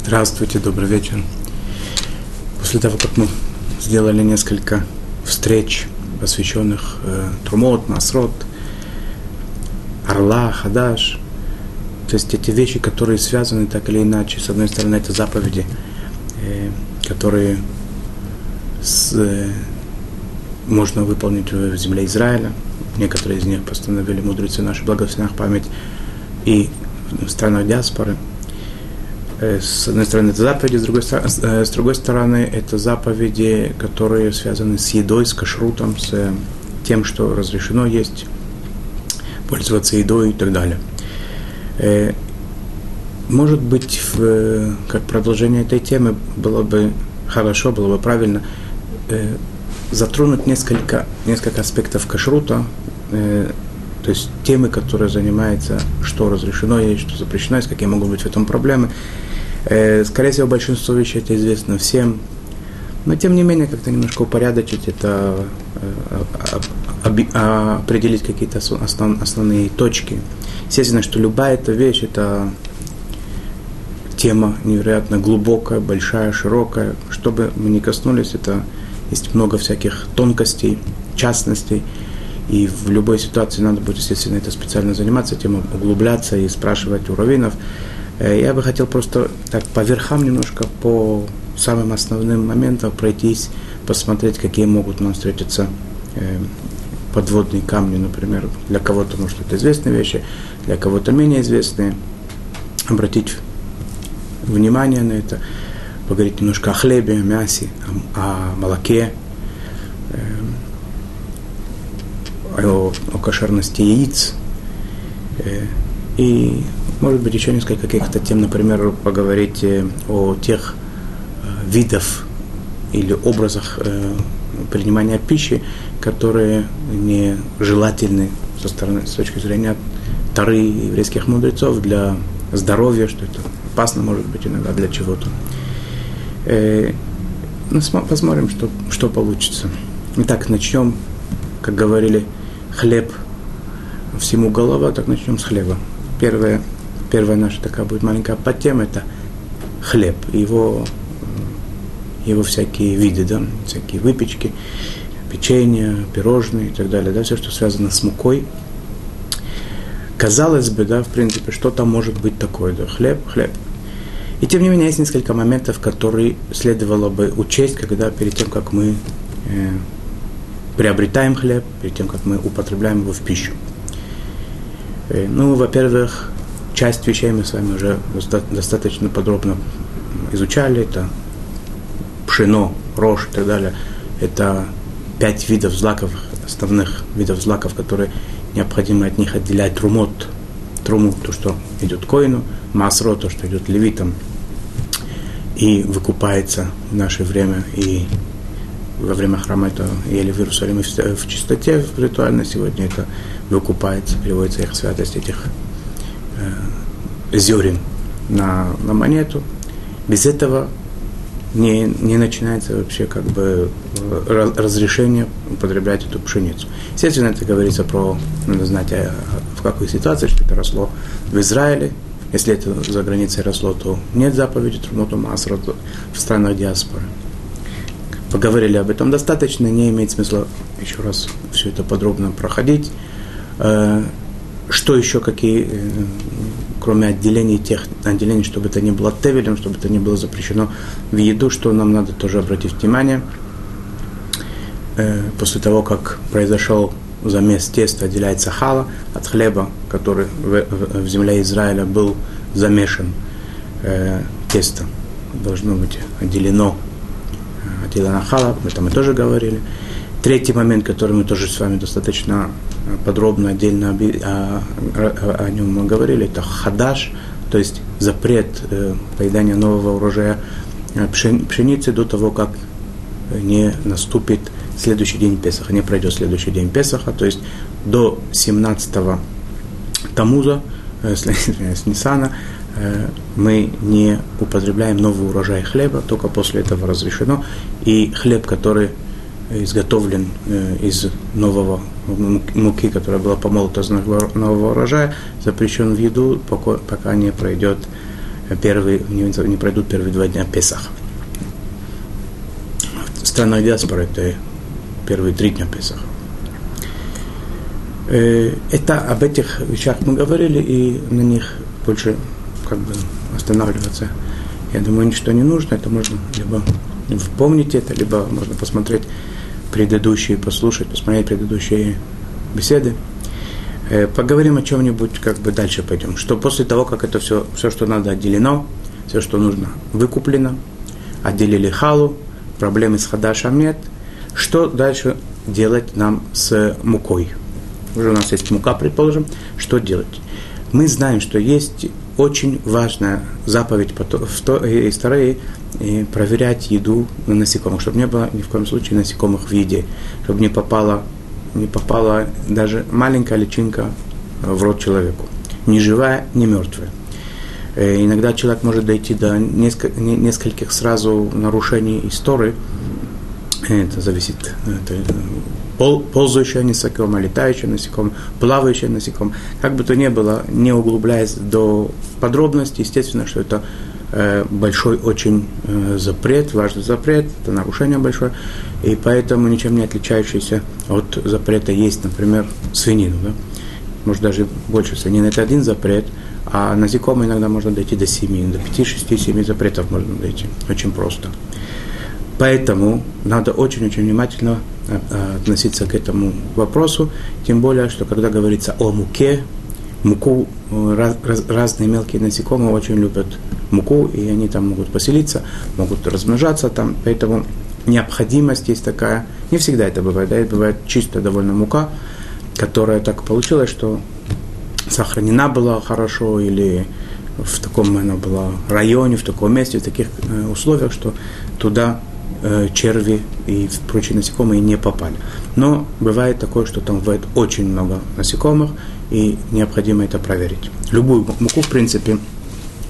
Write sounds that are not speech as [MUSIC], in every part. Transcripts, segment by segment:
Здравствуйте, добрый вечер. После того, как мы сделали несколько встреч, посвященных э, Трумот, Масрот, Орла, Хадаш, то есть эти вещи, которые связаны так или иначе, с одной стороны, это заповеди, э, которые с, э, можно выполнить в земле Израиля, некоторые из них постановили мудрецы наши благословенных память, и в странах диаспоры – с одной стороны, это заповеди, с другой, э, с другой стороны, это заповеди, которые связаны с едой, с кашрутом, с э, тем, что разрешено есть, пользоваться едой и так далее. Может быть, в, как продолжение этой темы было бы хорошо, было бы правильно затронуть несколько, несколько аспектов кашрута, то есть темы, которые занимаются, что разрешено есть, что запрещено есть, какие могут быть в этом проблемы. Э, скорее всего, большинство вещей это известно всем. Но тем не менее, как-то немножко упорядочить это, э, определить какие-то основные точки. Естественно, что любая эта вещь, это тема невероятно глубокая, большая, широкая. Что бы мы ни коснулись, это есть много всяких тонкостей, частностей. И в любой ситуации надо будет, естественно, это специально заниматься, тем углубляться и спрашивать у раввинов. Э, я бы хотел просто так по верхам немножко, по самым основным моментам пройтись, посмотреть, какие могут нам встретиться э, подводные камни, например. Для кого-то, может, это известные вещи, для кого-то менее известные. Обратить внимание на это, поговорить немножко о хлебе, о мясе, о, о молоке, э, о, о кошерности яиц. И может быть, еще несколько каких-то тем, например, поговорить э, о тех э, видах или образах э, принимания пищи, которые не желательны со стороны, с точки зрения тары еврейских мудрецов для здоровья, что это опасно может быть иногда для чего-то. Ну, посмотрим, что, что получится. Итак, начнем, как говорили, хлеб всему голова, так начнем с хлеба. Первое Первая наша такая будет маленькая подтема – это хлеб, его, его всякие виды, да, всякие выпечки, печенье, пирожные и так далее, да, все, что связано с мукой. Казалось бы, да, в принципе, что там может быть такое, да, хлеб, хлеб. И тем не менее, есть несколько моментов, которые следовало бы учесть, когда перед тем, как мы э, приобретаем хлеб, перед тем, как мы употребляем его в пищу. Э, ну, во-первых, часть вещей мы с вами уже достаточно подробно изучали. Это пшено, рожь и так далее. Это пять видов злаков, основных видов злаков, которые необходимо от них отделять трумот, труму, то, что идет коину, масро, то, что идет левитам, и выкупается в наше время, и во время храма это ели в Иерусалиме в чистоте в ритуально, сегодня это выкупается, переводится их святость этих зерен на, на монету. Без этого не, не начинается вообще как бы э, разрешение употреблять эту пшеницу. Естественно, это говорится про, надо знать, а, в какой ситуации, что это росло в Израиле. Если это за границей росло, то нет заповеди Трумоту Масра в странах диаспоры. Поговорили об этом достаточно, не имеет смысла еще раз все это подробно проходить. Э, что еще, какие, э, кроме отделений тех отделений, чтобы это не было тевелем, чтобы это не было запрещено в еду, что нам надо тоже обратить внимание. Э, после того, как произошел замес теста, отделяется хала от хлеба, который в, в, в земле Израиля был замешан. Э, тесто должно быть отделено, отделено хала, об этом мы тоже говорили. Третий момент, который мы тоже с вами достаточно подробно, отдельно о, о, нем мы говорили, это хадаш, то есть запрет э, поедания нового урожая э, пшеницы до того, как не наступит следующий день Песаха, не пройдет следующий день Песаха, то есть до 17 Тамуза, э, с [LAUGHS] Нисана, мы не употребляем новый урожай хлеба, только после этого разрешено. И хлеб, который изготовлен из нового муки, которая была помолота из нового урожая, запрещен в еду, пока, не пройдет первые, не, не пройдут первые два дня Песах. Страна диаспора это первые три дня Песах. Э, это об этих вещах мы говорили, и на них больше как бы останавливаться. Я думаю, ничто не нужно, это можно либо помнить это, либо можно посмотреть предыдущие, послушать, посмотреть предыдущие беседы. Э, поговорим о чем-нибудь, как бы дальше пойдем. Что после того, как это все, все, что надо, отделено, все, что нужно, выкуплено, отделили халу, проблемы с хадашем нет, что дальше делать нам с мукой? Уже у нас есть мука, предположим, что делать? Мы знаем, что есть очень важная заповедь в Торее проверять еду на насекомых, чтобы не было ни в коем случае насекомых в еде, чтобы не попало, не попала даже маленькая личинка в рот человеку, ни живая, ни мертвая. Э, иногда человек может дойти до нескольких сразу нарушений истории, это зависит, это пол, ползающее насекомое, летающее насекомое, плавающее насекомое. Как бы то ни было, не углубляясь до подробностей, естественно, что это э, большой очень э, запрет, важный запрет, это нарушение большое, и поэтому ничем не отличающийся от запрета есть, например, свинину. Да? Может, даже больше свинины. Это один запрет, а насекомые иногда можно дойти до 7, до 5, 6, 7 запретов можно дойти. Очень просто. Поэтому надо очень-очень внимательно э, э, относиться к этому вопросу, тем более, что когда говорится о муке, муку э, раз, раз, разные мелкие насекомые очень любят муку, и они там могут поселиться, могут размножаться там, поэтому необходимость есть такая, не всегда это бывает, да, это бывает чистая довольно мука, которая так получилась, что сохранена была хорошо или в таком она была районе, в таком месте, в таких условиях, что туда Э, черви и прочие насекомые не попали. Но бывает такое, что там бывает очень много насекомых, и необходимо это проверить. Любую муку, в принципе,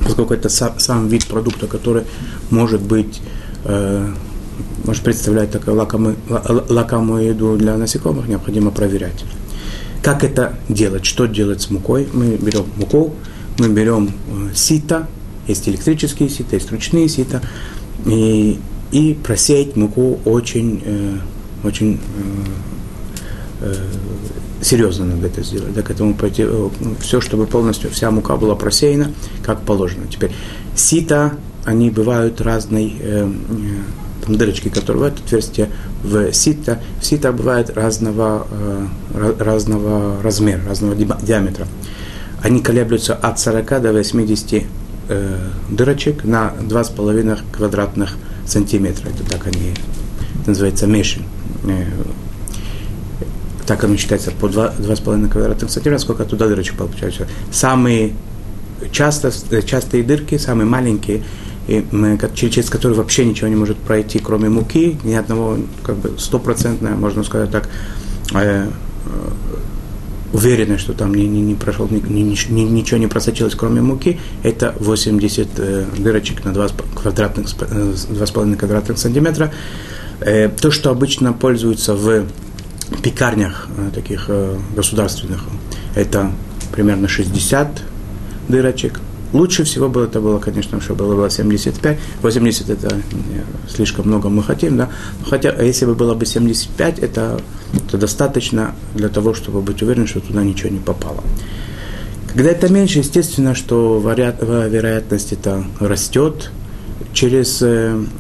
поскольку это сам, сам вид продукта, который может быть, э, может представлять такую лакомую, лакомую еду для насекомых, необходимо проверять. Как это делать? Что делать с мукой? Мы берем муку, мы берем э, сито, есть электрические сито, есть ручные сито, и и просеять муку очень, э, очень э, э, серьезно надо это сделать. Да, к этому пойти, э, все, чтобы полностью вся мука была просеяна, как положено. Теперь сито, они бывают разной, там дырочки, которые в это отверстие, в сито, в сито бывают разного, разного размера, разного диаметра. Они колеблются от 40 до 80 э, дырочек на 2,5 квадратных сантиметра. Это так они, это называется мешин. Э, так оно считается по 2,5 квадратных сантиметра, сколько туда дырочек получается. Самые часто, э, частые дырки, самые маленькие, и мы, через которые вообще ничего не может пройти, кроме муки, ни одного, как бы, стопроцентное, можно сказать так, э, уверены, что там не, не, не прошел, ни, ни, ничего не просочилось, кроме муки, это 80 э, дырочек на 2, квадратных, 2,5 э, квадратных сантиметра. Э, то, что обычно пользуются в пекарнях э, таких э, государственных, это примерно 60 дырочек. Лучше всего было это было, конечно, чтобы было 75. 80 это э, слишком много мы хотим, да. Хотя, если бы было бы 75, это то достаточно для того, чтобы быть уверен, что туда ничего не попало. Когда это меньше, естественно, что вероятность это растет. Через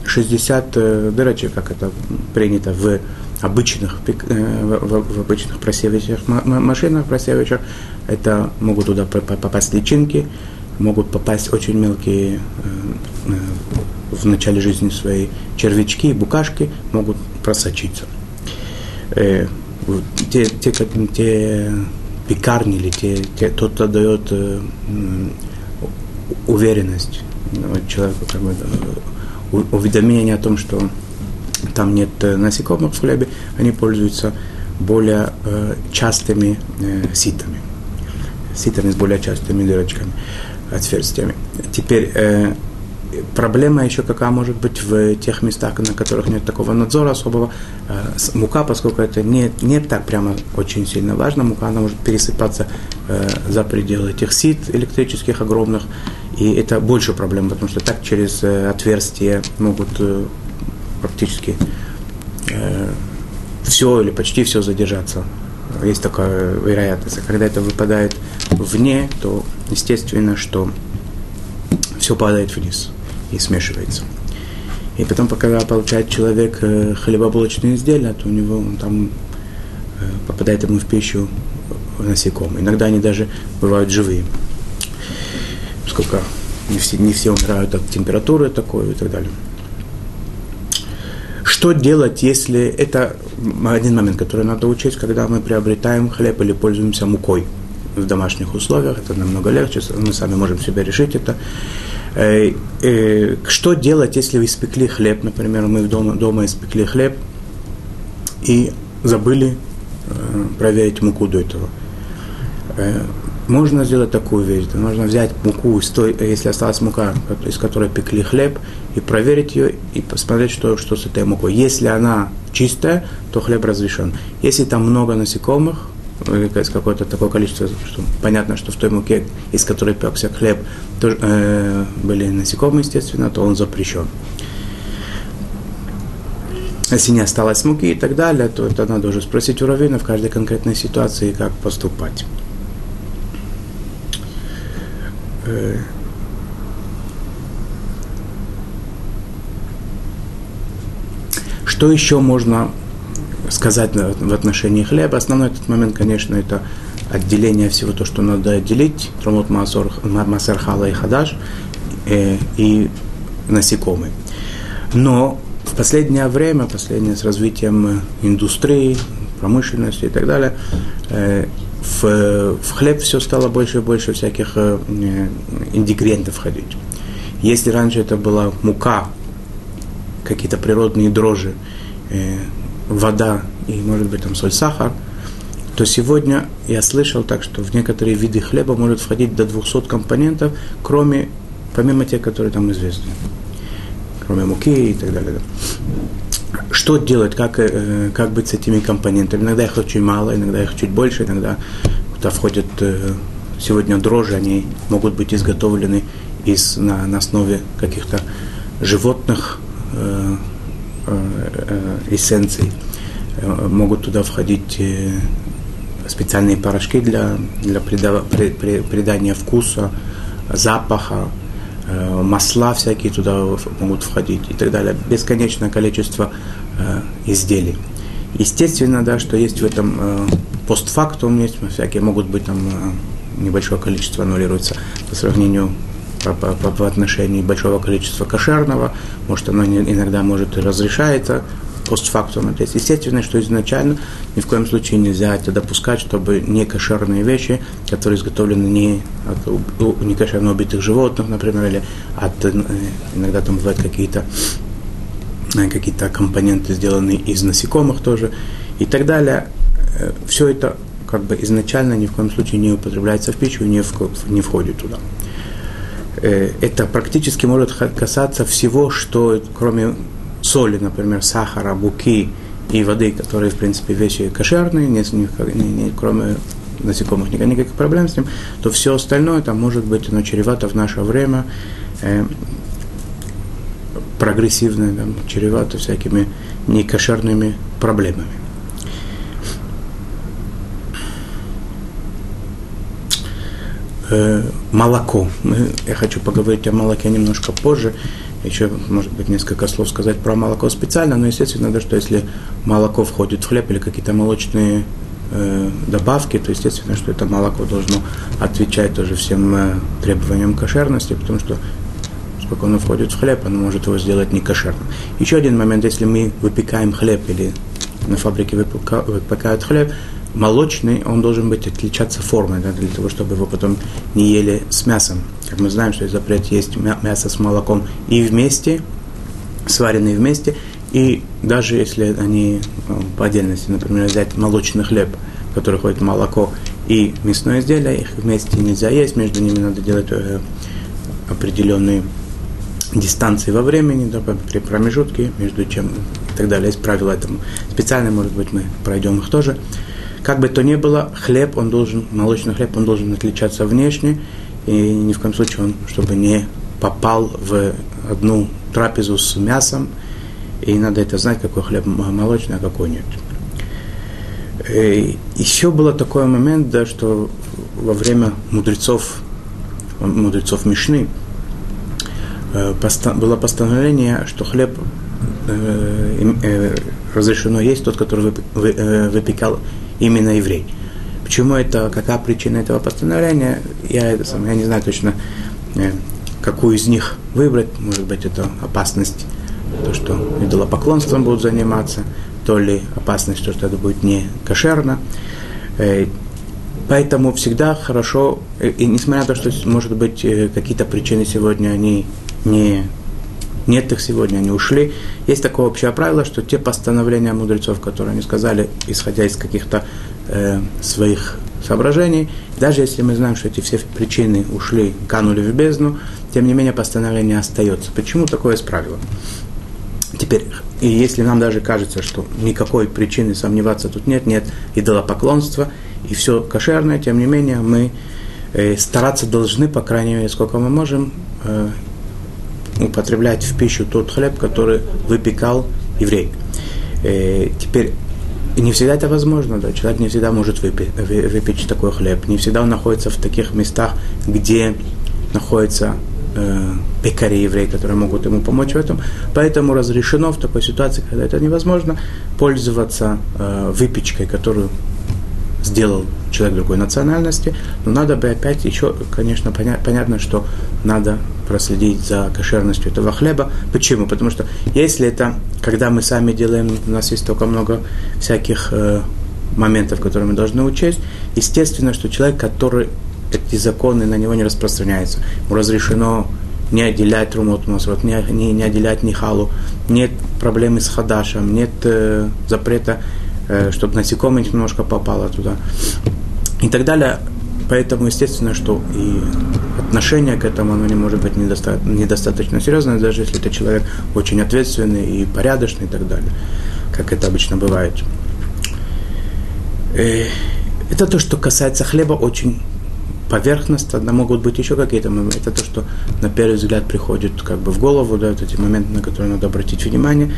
60 э, э, дырочек, как это принято в обычных, в обычных просеивающих машинах, просеивающих, это могут туда попасть личинки, могут попасть очень мелкие в начале жизни своей червячки, букашки, могут просочиться. Э, те, те, те пекарни или те, те, тот, кто дает э, уверенность человеку, как бы, э, уведомление о том, что там нет э, насекомых в хлебе, они пользуются более э, частыми э, ситами, ситами с более частыми дырочками, отверстиями. Теперь, э, проблема еще какая может быть в тех местах, на которых нет такого надзора особого. Э, мука, поскольку это не, не так прямо очень сильно важно, мука она может пересыпаться э, за пределы этих сит электрических огромных, и это больше проблем, потому что так через э, отверстия могут практически все или почти все задержаться. Есть такая вероятность. А когда это выпадает вне, то естественно, что все падает вниз и смешивается. И потом, когда получает человек э, хлебобулочные изделия, то у него там э, попадает ему в пищу насекомые. Иногда они даже бывают живые. Сколько не все, не все умирают от температуры такой и так далее. Что делать, если это один момент, который надо учесть, когда мы приобретаем хлеб или пользуемся мукой в домашних условиях, это намного легче, мы сами можем себе решить это. Э, э, что делать, если вы испекли хлеб, например, мы дома, дома испекли хлеб и забыли э, проверить муку до этого. Можно сделать такую вещь. Можно взять муку, если осталась мука, из которой пекли хлеб, и проверить ее, и посмотреть, что, что с этой мукой. Если она чистая, то хлеб разрешен. Если там много насекомых, какое-то такое количество, что понятно, что в той муке, из которой пекся хлеб, тоже, э, были насекомые, естественно, то он запрещен. Если не осталось муки и так далее, то это надо уже спросить у раввина в каждой конкретной ситуации, как поступать. Э, что еще можно сказать в отношении хлеба. Основной этот момент, конечно, это отделение всего то, что надо отделить, тромот масархала и хадаш, э, и насекомые. Но в последнее время, последнее с развитием индустрии, промышленности и так далее, э, в, в хлеб все стало больше и больше всяких э, ингредиентов входить. Если раньше это была мука, какие-то природные дрожжи, вода и, может быть, там соль, сахар, то сегодня я слышал так, что в некоторые виды хлеба может входить до 200 компонентов, кроме, помимо тех, которые там известны, кроме муки и так далее. Что делать, как, э, как быть с этими компонентами? Иногда их очень мало, иногда их чуть больше, иногда куда входят э, сегодня дрожжи, они могут быть изготовлены из, на, на основе каких-то животных, э, эссенций. Могут туда входить специальные порошки для, для придания вкуса, запаха, масла всякие туда могут входить и так далее. Бесконечное количество изделий. Естественно, да, что есть в этом постфактум, есть всякие, могут быть там небольшое количество аннулируется по сравнению по, по, по отношению большого количества кошерного, может, оно иногда может и разрешается постфактум. То есть, естественно, что изначально ни в коем случае нельзя это допускать, чтобы не кошерные вещи, которые изготовлены не от не кошерно убитых животных, например, или от, э, иногда там бывают какие-то э, какие-то компоненты, сделанные из насекомых тоже, и так далее. Э, Все это как бы изначально ни в коем случае не употребляется в пищу и не, не входит туда. Это практически может касаться всего, что кроме соли, например, сахара, буки и воды, которые, в принципе, вещи кошерные, не, не, не, кроме насекомых никаких, никаких проблем с ним, то все остальное там может быть оно чревато в наше время э, прогрессивно, там, чревато всякими некошерными проблемами. Э, молоко. Я хочу поговорить о молоке немножко позже. Еще, может быть, несколько слов сказать про молоко специально, но, естественно, да, что если молоко входит в хлеб или какие-то молочные э, добавки, то, естественно, что это молоко должно отвечать тоже всем э, требованиям кошерности, потому что поскольку оно входит в хлеб, оно может его сделать не кошерным. Еще один момент, если мы выпекаем хлеб или на фабрике выпекают хлеб, молочный, он должен быть отличаться формой, да, для того, чтобы его потом не ели с мясом. Как мы знаем, что есть запрет есть мясо с молоком и вместе, сваренные вместе, и даже если они ну, по отдельности, например, взять молочный хлеб, в который входит молоко и мясное изделие, их вместе нельзя есть, между ними надо делать э, определенный дистанции во времени, да, при промежутке между чем и так далее. Есть правила этому. Специально, может быть, мы пройдем их тоже. Как бы то ни было, хлеб, он должен, молочный хлеб, он должен отличаться внешне, и ни в коем случае он, чтобы не попал в одну трапезу с мясом, и надо это знать, какой хлеб молочный, а какой нет. И еще был такой момент, да, что во время мудрецов, мудрецов Мишны, э, было постановление, что хлеб э, э, разрешено есть тот, который выпекал именно еврей. Почему это, какая причина этого постановления, я, я не знаю точно, какую из них выбрать. Может быть, это опасность, то, что идолопоклонством будут заниматься, то ли опасность, что это будет не кошерно. Поэтому всегда хорошо, и несмотря на то, что, может быть, э, какие-то причины сегодня, они не, нет их сегодня, они ушли, есть такое общее правило, что те постановления мудрецов, которые они сказали, исходя из каких-то э, своих соображений, даже если мы знаем, что эти все причины ушли, канули в бездну, тем не менее постановление остается. Почему такое есть правило? Теперь, и если нам даже кажется, что никакой причины сомневаться тут нет, нет идолопоклонства, и все кошерное, тем не менее мы э, стараться должны, по крайней мере, сколько мы можем, э, употреблять в пищу тот хлеб, который выпекал еврей. Э, теперь не всегда это возможно, да, человек не всегда может выпечь, выпечь такой хлеб, не всегда он находится в таких местах, где находятся э, пекари евреи, которые могут ему помочь в этом. Поэтому разрешено в такой ситуации, когда это невозможно, пользоваться э, выпечкой, которую сделал человек другой национальности, но надо бы опять еще, конечно, поня- понятно, что надо проследить за кошерностью этого хлеба. Почему? Потому что если это, когда мы сами делаем, у нас есть только много всяких э, моментов, которые мы должны учесть, естественно, что человек, который эти законы на него не распространяются, ему разрешено не отделять румот вот, не, не, не отделять нихалу, нет проблемы с хадашем, нет э, запрета чтобы насекомое немножко попало туда и так далее. Поэтому, естественно, что и отношение к этому, оно не может быть недоста- недостаточно серьезное, даже если это человек очень ответственный и порядочный и так далее, как это обычно бывает. И э, это то, что касается хлеба, очень поверхностно, да, могут быть еще какие-то моменты. Это то, что на первый взгляд приходит как бы в голову, да, вот эти моменты, на которые надо обратить внимание.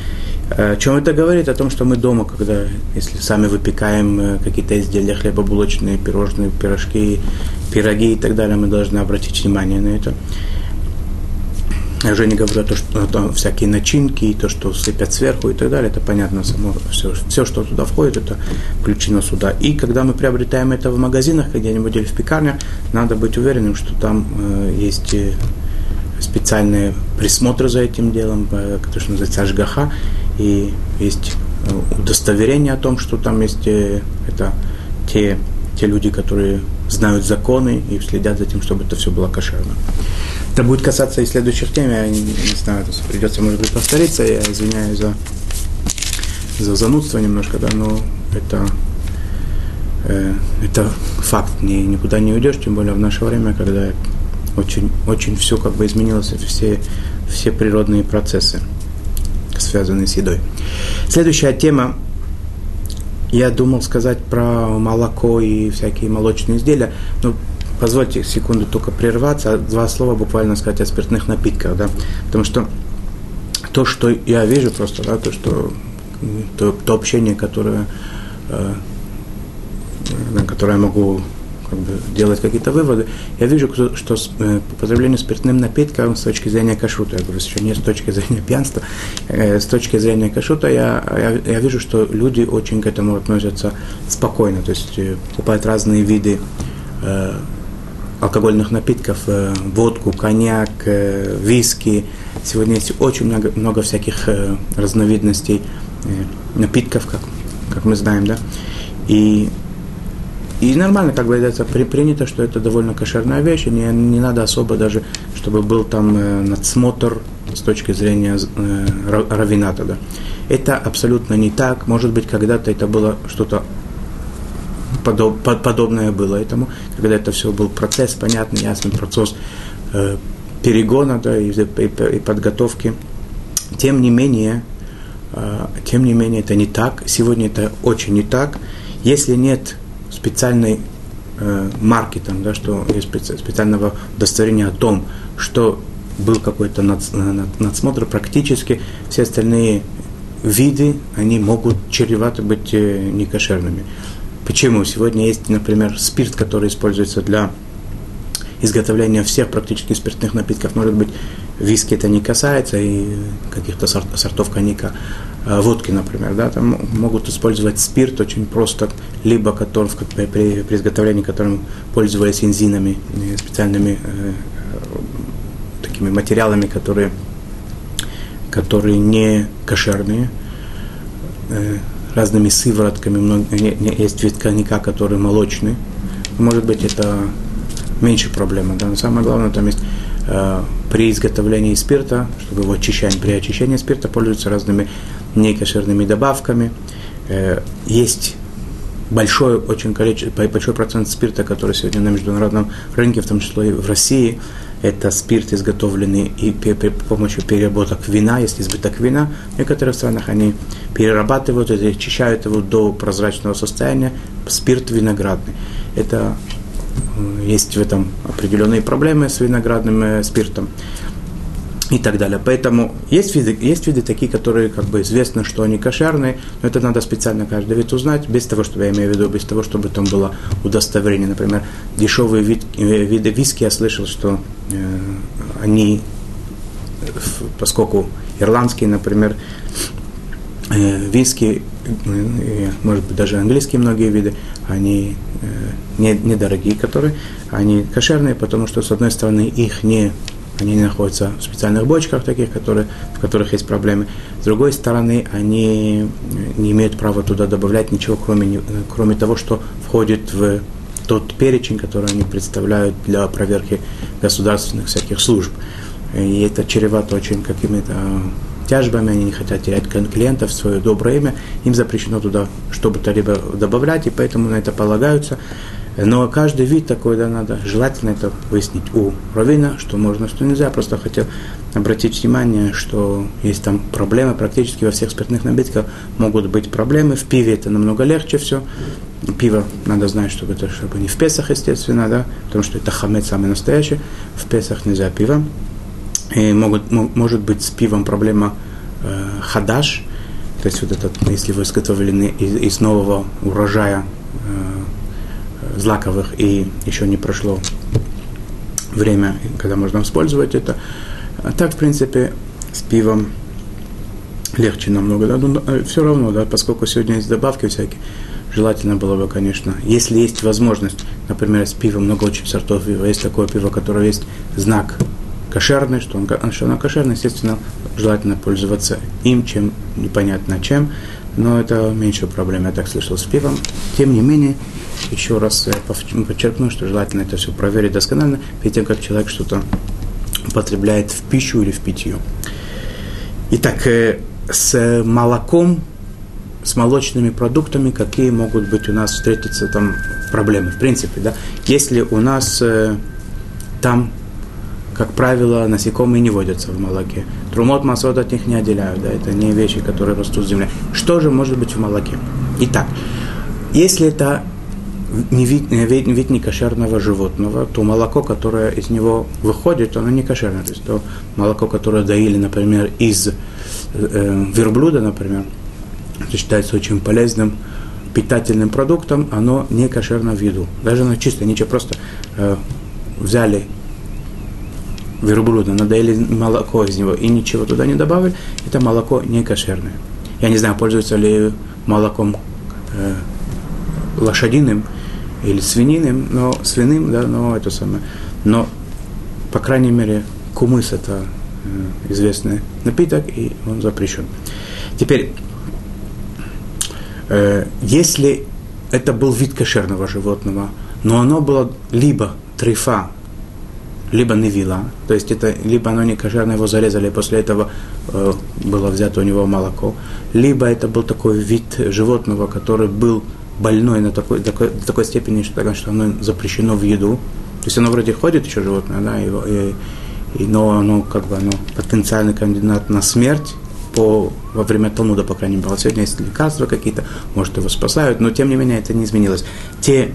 Э, чем это говорит? О том, что мы дома, когда, если сами выпекаем э, какие-то изделия хлебобулочные, пирожные, пирожки, пироги и так далее, мы должны обратить внимание на это. Я уже не говорю о том, что там всякие начинки, и то, что сыпят сверху и так далее, это понятно само, все, все, что туда входит, это включено сюда. И когда мы приобретаем это в магазинах где-нибудь или в пекарнях, надо быть уверенным, что там э, есть э, специальные присмотры за этим делом, э, который называется ажгаха, и есть э, удостоверение о том, что там есть э, это те, те люди, которые знают законы и следят за тем, чтобы это все было кошерно. Это будет касаться и следующих тем, я не, не знаю, придется, может быть, повториться, я извиняюсь за, за занудство немножко, да, но это, э, это факт, не, никуда не уйдешь, тем более в наше время, когда очень, очень все как бы изменилось, все, все природные процессы, связанные с едой. Следующая тема, я думал сказать про молоко и всякие молочные изделия, но Позвольте секунду только прерваться, два слова буквально сказать о спиртных напитках, да, потому что то, что я вижу просто, да, то, что то, то общение, которое, э, на которое я могу как бы, делать какие-то выводы, я вижу, что э, употребление спиртным напитком с точки зрения кашута, я говорю, еще не с точки зрения пьянства, э, с точки зрения кашута, я, я, я вижу, что люди очень к этому относятся спокойно, то есть э, покупают разные виды э, алкогольных напитков, э, водку, коньяк, э, виски. Сегодня есть очень много, много всяких э, разновидностей напитков, как, как мы знаем, да. И, и нормально, как бы это при, принято, что это довольно кошерная вещь, и не, не надо особо даже, чтобы был там надсмотр с точки зрения э, равината, да. Это абсолютно не так. Может быть, когда-то это было что-то подоб, подобное было этому, когда это все был процесс, понятный, ясный процесс, э, перегона да, и, и, и подготовки. Тем не менее, э, тем не менее, это не так. Сегодня это очень не так. Если нет специальной э, марки, там, да, что есть специального удостоверения о том, что был какой-то надсмотр, практически все остальные виды, они могут чревато быть э, некошерными. Почему? Сегодня есть, например, спирт, который используется для изготовления всех практически спиртных напитков. Может быть, виски это не касается, и каких-то сорт, сортов коньяка. А водки, например, да, там могут использовать спирт очень просто, либо который, при, при, при изготовлении которым пользовались энзинами, э, специальными э, такими материалами, которые, которые не кошерные, э, разными сыворотками, много, не, не, есть вид коньяка, который молочный. Может быть, это меньше проблема. Да? Но самое главное, там есть э, при изготовлении спирта, чтобы его очищать, при очищении спирта пользуются разными некошерными добавками. Э, есть большое очень количество, большой процент спирта, который сегодня на международном рынке, в том числе и в России, это спирт, изготовленный и при помощью переработок вина, есть избыток вина. В некоторых странах они перерабатывают это, очищают его до прозрачного состояния. Спирт виноградный. Это есть в этом определенные проблемы с виноградным э, спиртом и так далее. Поэтому есть виды, есть виды такие, которые как бы известно, что они кошерные, но это надо специально каждый вид узнать, без того, чтобы я имею в виду, без того, чтобы там было удостоверение. Например, дешевые вид, э, виды виски, я слышал, что э, они, поскольку ирландские, например, э, виски, э, может быть, даже английские многие виды, они э, недорогие, которые, они кошерные, потому что, с одной стороны, их не они находятся в специальных бочках таких, которые, в которых есть проблемы. С другой стороны, они не имеют права туда добавлять ничего, кроме, кроме того, что входит в тот перечень, который они представляют для проверки государственных всяких служб. И это чревато очень какими-то тяжбами, они не хотят терять клиентов, свое доброе имя, им запрещено туда что бы то либо добавлять, и поэтому на это полагаются. Но каждый вид такой, да, надо желательно это выяснить у равина, что можно, что нельзя. Просто хотел обратить внимание, что есть там проблемы, практически во всех спиртных напитках могут быть проблемы. В пиве это намного легче все. Пиво надо знать, чтобы это чтобы не в Песах, естественно, да, потому что это хамед самый настоящий. В Песах нельзя пиво. И могут, может быть с пивом проблема э, хадаш, то есть вот этот, если вы изготовлены из, из нового урожая э, злаковых, и еще не прошло время, когда можно использовать это. А так, в принципе, с пивом легче намного. Да? Но э, все равно, да, поскольку сегодня есть добавки всякие, желательно было бы, конечно, если есть возможность, например, с пивом много очень сортов пива, есть такое пиво, которое есть знак кошерный, что, он, что оно кошерное, естественно, желательно пользоваться им, чем непонятно чем, но это меньше проблем, я так слышал, с пивом. Тем не менее, еще раз подчеркну, что желательно это все проверить досконально перед тем, как человек что-то употребляет в пищу или в питье. Итак, э, с молоком, с молочными продуктами, какие могут быть у нас встретиться там проблемы, в принципе, да. Если у нас э, там, как правило, насекомые не водятся в молоке, трумот, масот от них не отделяют, да, это не вещи, которые растут в земле. Что же может быть в молоке? Итак, если это не вид, вид, вид некошерного животного, то молоко, которое из него выходит, оно не кошерное. То есть то молоко, которое доили, например, из э, верблюда, например, это считается очень полезным питательным продуктом, оно не кошерно в еду. Даже оно чисто, ничего, просто э, взяли верблюда, надоели молоко из него и ничего туда не добавили, это молоко не кошерное. Я не знаю, пользуются ли молоком э, лошадиным, или свининым, но свиным, да, но это самое. Но, по крайней мере, кумыс это э, известный напиток, и он запрещен. Теперь, э, если это был вид кошерного животного, но оно было либо трифа, либо невила, то есть это либо оно не кошерное, его зарезали, и после этого э, было взято у него молоко, либо это был такой вид животного, который был больной на такой, такой, до такой степени, что, что оно запрещено в еду. То есть оно вроде ходит еще животное, да, и, и, и, но оно как бы оно потенциальный кандидат на смерть, по, во время Талмуда, по крайней мере. Сегодня есть лекарства какие-то, может, его спасают, но тем не менее это не изменилось. Те,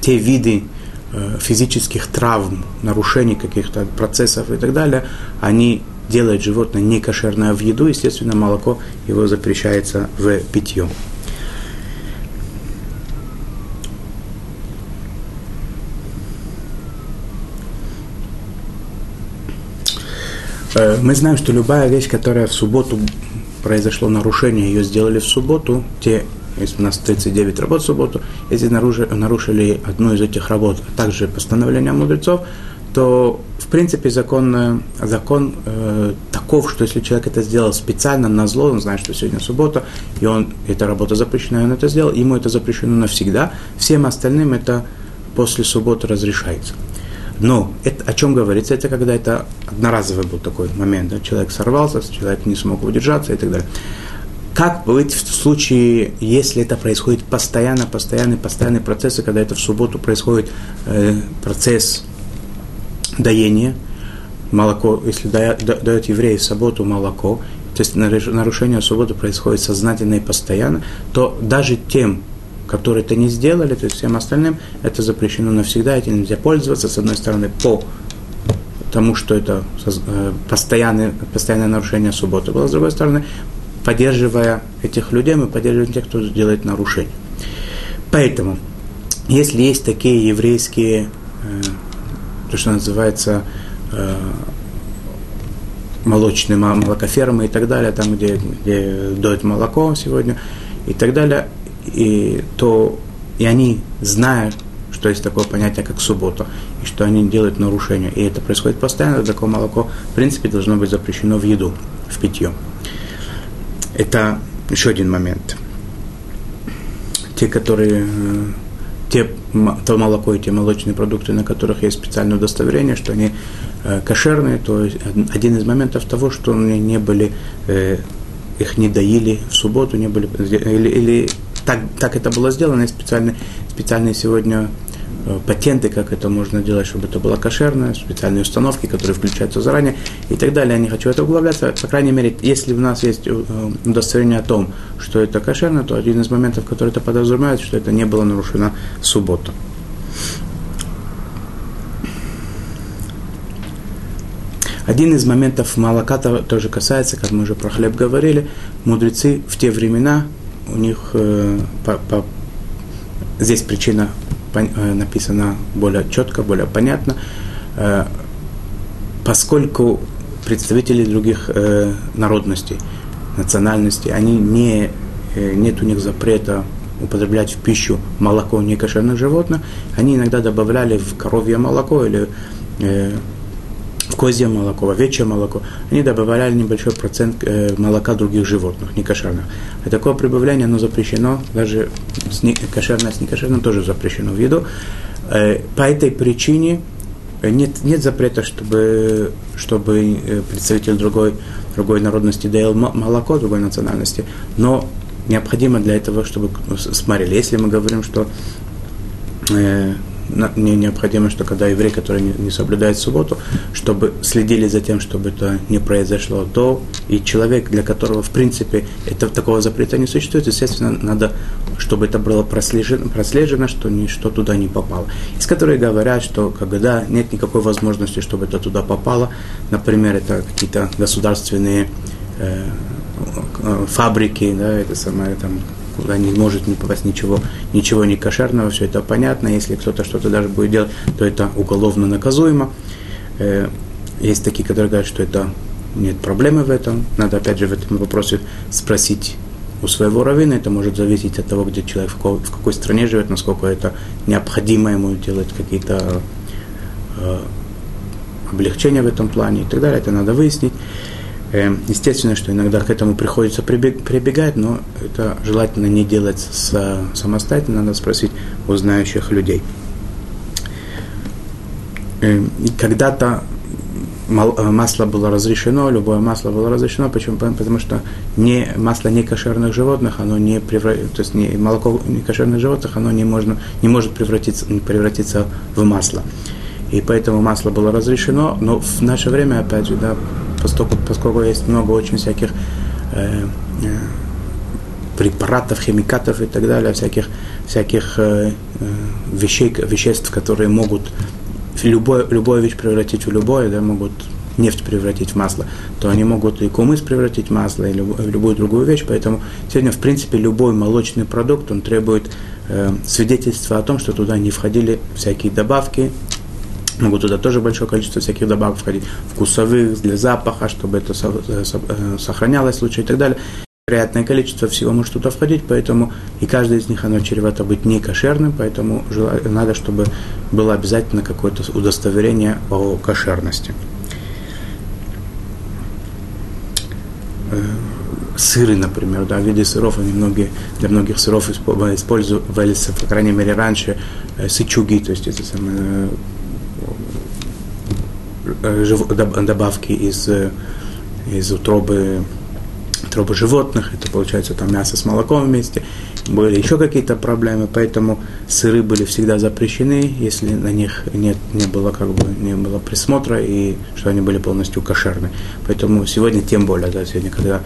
те виды э, физических травм, нарушений каких-то процессов и так далее, они делают животное некошерное в еду, естественно, молоко его запрещается в питье. Мы знаем, что любая вещь, которая в субботу произошло нарушение, ее сделали в субботу, те, если у нас 39 работ в субботу, если нарушили, нарушили одну из этих работ, а также постановление мудрецов, то, в принципе, закон, э, закон э, таков, что если человек это сделал специально, на зло, он знает, что сегодня суббота, и он, эта работа запрещена, и он это сделал, ему это запрещено навсегда, всем остальным это после субботы разрешается. Но это, о чем говорится? Это когда это одноразовый был такой момент. Да? Человек сорвался, человек не смог удержаться и так далее. Как быть в случае, если это происходит постоянно, постоянный, постоянный процесс, когда это в субботу происходит э, процесс доения, молоко, если дает евреи в субботу молоко, то есть нарушение субботы происходит сознательно и постоянно, то даже тем, которые это не сделали, то есть всем остальным это запрещено навсегда, этим нельзя пользоваться, с одной стороны, по тому, что это э, постоянное, постоянное нарушение субботы было, с другой стороны, поддерживая этих людей, мы поддерживаем тех, кто делает нарушение. Поэтому, если есть такие еврейские, э, то, что называется, э, молочные молокофермы и так далее, там, где, где доят молоко сегодня и так далее, и, то и они знают, что есть такое понятие, как суббота, и что они делают нарушения. И это происходит постоянно, такое молоко, в принципе, должно быть запрещено в еду, в питье. Это еще один момент. Те, которые э, те, то молоко и те молочные продукты, на которых есть специальное удостоверение, что они э, кошерные, то один из моментов того, что они не были, э, их не доили в субботу, не были, или, или так, так это было сделано, есть специальные, специальные сегодня э, патенты, как это можно делать, чтобы это было кошерно, специальные установки, которые включаются заранее и так далее. Я не хочу это углубляться. По крайней мере, если у нас есть э, удостоверение о том, что это кошерно, то один из моментов, который это подразумевает, что это не было нарушено в субботу. Один из моментов молока тоже касается, как мы уже про хлеб говорили, мудрецы в те времена у них э, по, по, здесь причина э, написана более четко, более понятно, э, поскольку представители других народностей, национальностей, они не, нет у них запрета употреблять в пищу молоко некошерных животных, они иногда добавляли в коровье молоко или козье молоко, овечье молоко, они добавляли небольшой процент э, молока других животных, некошерных. И такое прибавление, оно запрещено, даже с не, кошерное с некошерным тоже запрещено в еду. Э, по этой причине нет, нет запрета, чтобы, чтобы э, представитель другой, другой народности доел молоко другой национальности, но необходимо для этого, чтобы смотрели. Если мы говорим, что не необходимо, что когда еврей, который не, соблюдает субботу, чтобы следили за тем, чтобы это не произошло, то и человек, для которого, в принципе, это, такого запрета не существует, естественно, надо, чтобы это было прослежено, прослежено что ничто туда не попало. Из которых говорят, что когда нет никакой возможности, чтобы это туда попало, например, это какие-то государственные э фабрики, да, это самое там куда не может не попасть ничего, ничего не кошерного, все это понятно. Если кто-то что-то даже будет делать, то это уголовно наказуемо. Э, есть такие, которые говорят, что это нет проблемы в этом. Надо опять же в этом вопросе спросить у своего равина. Это может зависеть от того, где человек, в какой, в какой стране живет, насколько это необходимо ему делать какие-то э, облегчения в этом плане и так далее. Это надо выяснить. Эм, естественно, что иногда к этому приходится прибегать, но это желательно не делать самостоятельно, надо спросить у знающих людей. Эм, и когда-то э, масло было разрешено, любое масло было разрешено, почему? Потому что не, масло не кошерных животных, оно не превра... то есть не, молоко не кошерных животных, оно не, можно, не может превратиться, превратиться в масло. и поэтому масло было разрешено, но в наше время, опять же, да, поскольку, поскольку есть много очень всяких э, э, препаратов, химикатов и так далее, всяких, всяких э, э вещей, веществ, которые могут любое, любую вещь превратить в любое, да, могут нефть превратить в масло, то они могут и кумыс превратить в масло, или в любую другую вещь. Поэтому сегодня, в принципе, любой молочный продукт, он требует э, свидетельства о том, что туда не входили всякие добавки, Могут туда тоже большое количество всяких добавок входить, вкусовых, для запаха, чтобы это э, э, сохранялось лучше и так далее. Вероятное количество всего может туда входить, поэтому и каждый из них оно чревато быть не кошерным, поэтому надо, чтобы было обязательно какое-то удостоверение о кошерности. Э, сыры, например, да, виды сыров, они многие, для многих сыров использовались, по крайней мере, раньше сычуги, то есть это самые э, добавки из, из утробы, утробы животных, это получается там мясо с молоком вместе, были еще какие-то проблемы, поэтому сыры были всегда запрещены, если на них нет, не было как бы не было присмотра и что они были полностью кошерны. Поэтому сегодня тем более, да, сегодня, когда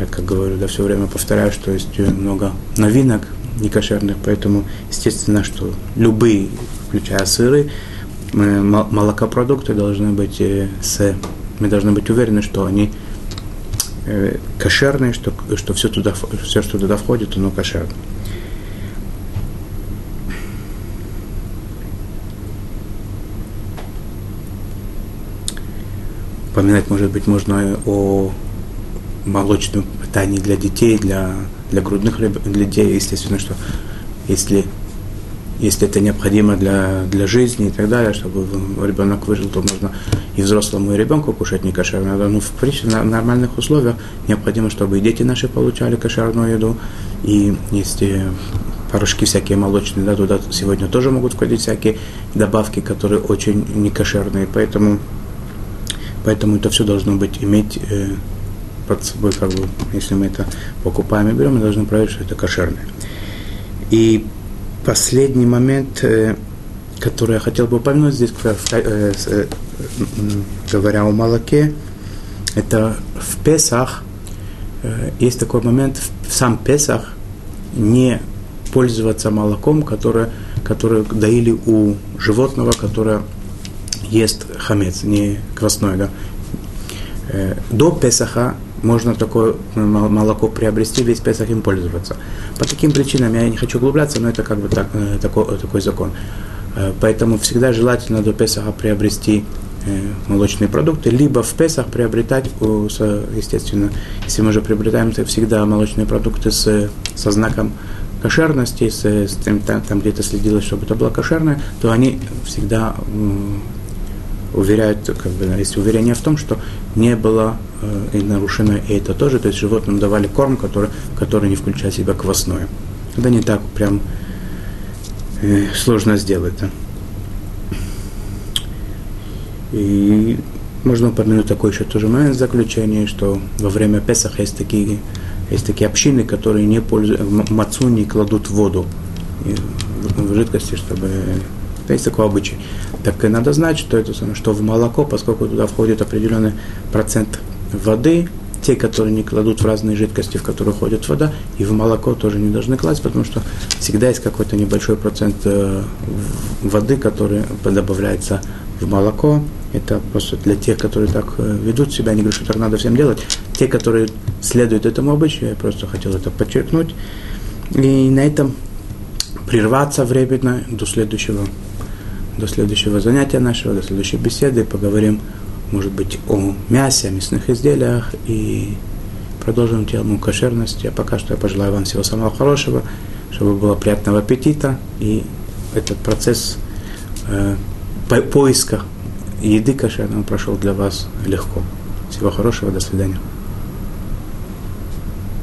я как говорю, да, все время повторяю, что есть много новинок некошерных, поэтому естественно, что любые, включая сыры, молокопродукты должны быть э, с, мы должны быть уверены, что они э, кошерные, что, что все, туда, все, что туда входит, оно кошерно. Поминать, может быть, можно о молочном питании для детей, для, для грудных людей, естественно, что если если это необходимо для, для жизни и так далее, чтобы ребенок выжил, то можно и взрослому, и ребенку кушать не кошерно. Но ну, в принципе, на нормальных условиях необходимо, чтобы и дети наши получали кошерную еду, и есть порошки всякие молочные, да, туда сегодня тоже могут входить всякие добавки, которые очень некошерные, поэтому, поэтому это все должно быть иметь э, под собой, как бы, если мы это покупаем и берем, мы должны проверить, что это кошерное. И последний момент, э, который я хотел бы упомянуть здесь, э, э, говоря о молоке, это в Песах есть такой момент, в сам Песах не пользоваться молоком, которое, которое доили у животного, которое ест хамец, не квасной. Да? До Песаха можно такое молоко приобрести, весь Песах им пользоваться. По таким причинам я не хочу углубляться, но это как бы так, э, такой, такой закон. Э, поэтому всегда желательно до Песаха приобрести э, молочные продукты, либо в Песах приобретать, естественно, если мы уже приобретаем, то всегда молочные продукты с, со знаком кошерности, с, с там, там где-то следилось, чтобы это было кошерное, то они всегда уверяют, как бы, есть уверение в том, что не было э, и нарушено и это тоже, то есть животным давали корм, который, который не включает в себя квасное. Это не так прям э, сложно сделать. Да? И можно упомянуть такой еще тоже момент заключения, что во время Песаха есть такие, есть такие общины, которые не пользуют, мацу не кладут в воду, в жидкости, чтобы есть такой обычай. Так и надо знать, что это что в молоко, поскольку туда входит определенный процент воды, те, которые не кладут в разные жидкости, в которые ходит вода, и в молоко тоже не должны класть, потому что всегда есть какой-то небольшой процент э, воды, который добавляется в молоко. Это просто для тех, которые так э, ведут себя, не говорю, что так надо всем делать. Те, которые следуют этому обычаю, я просто хотел это подчеркнуть. И на этом прерваться временно до следующего до следующего занятия нашего, до следующей беседы. Поговорим, может быть, о мясе, о мясных изделиях и продолжим тему кошерности. А пока что я пожелаю вам всего самого хорошего, чтобы было приятного аппетита. И этот процесс э, поиска еды кошерного прошел для вас легко. Всего хорошего, до свидания.